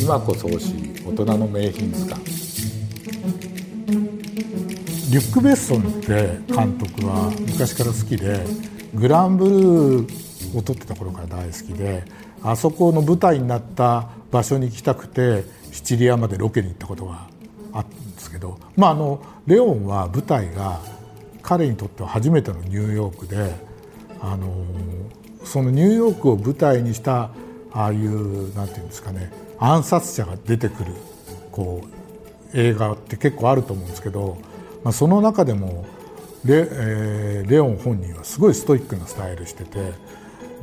今こそ欲しい大人の名品図鑑。リュック・ベッソンって監督は昔から好きでグランブルーを撮ってた頃から大好きであそこの舞台になった場所に行きたくてシチリアまでロケに行ったことがあったんですけど、まあ、あのレオンは舞台が彼にとっては初めてのニューヨークであのそのニューヨークを舞台にしたああいうなんていうんですかね暗殺者が出てくるこう映画って結構あると思うんですけど、まあ、その中でもレ,、えー、レオン本人はすごいストイックなスタイルしてて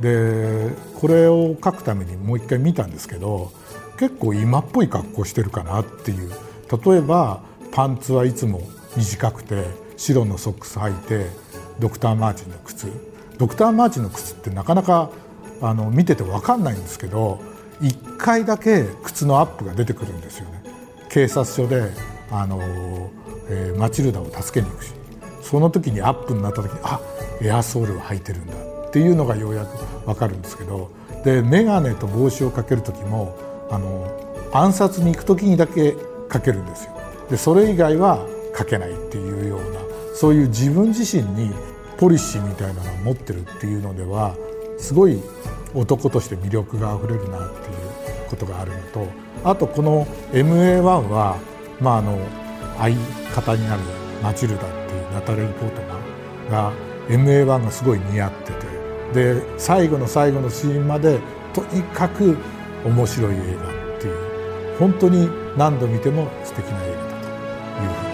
でこれを書くためにもう一回見たんですけど結構今っぽい格好してるかなっていう。例えばパンツはいつも短くて白のソックス履いてドクター・マーチンの靴。ドクター・マーチンの靴ってなかなかあの見てて分かんないんですけど1回だけ靴のアップが出てくるんですよね。警察署であの、えー、マチルダを助けに行くし。その時にアップになった時にあエアソールを履いてるんだ。っていうのがようやく分かるんですけど。で眼鏡と帽子をかける時もあの暗殺に行く時にだけかけるんですよ。でそれ以外はかけないっていうようなそういう自分自身にポリシーみたいなのを持ってるっていうのではすごい男として魅力があふれるなっていうことがあるのとあとこの MA1 は、まあ、あの相方になるマチルダっていうナタリー・ポートマンが MA1 がすごい似合っててで最後の最後のシーンまでとにかく面白い映画っていう本当に何度見ても素敵な映画だという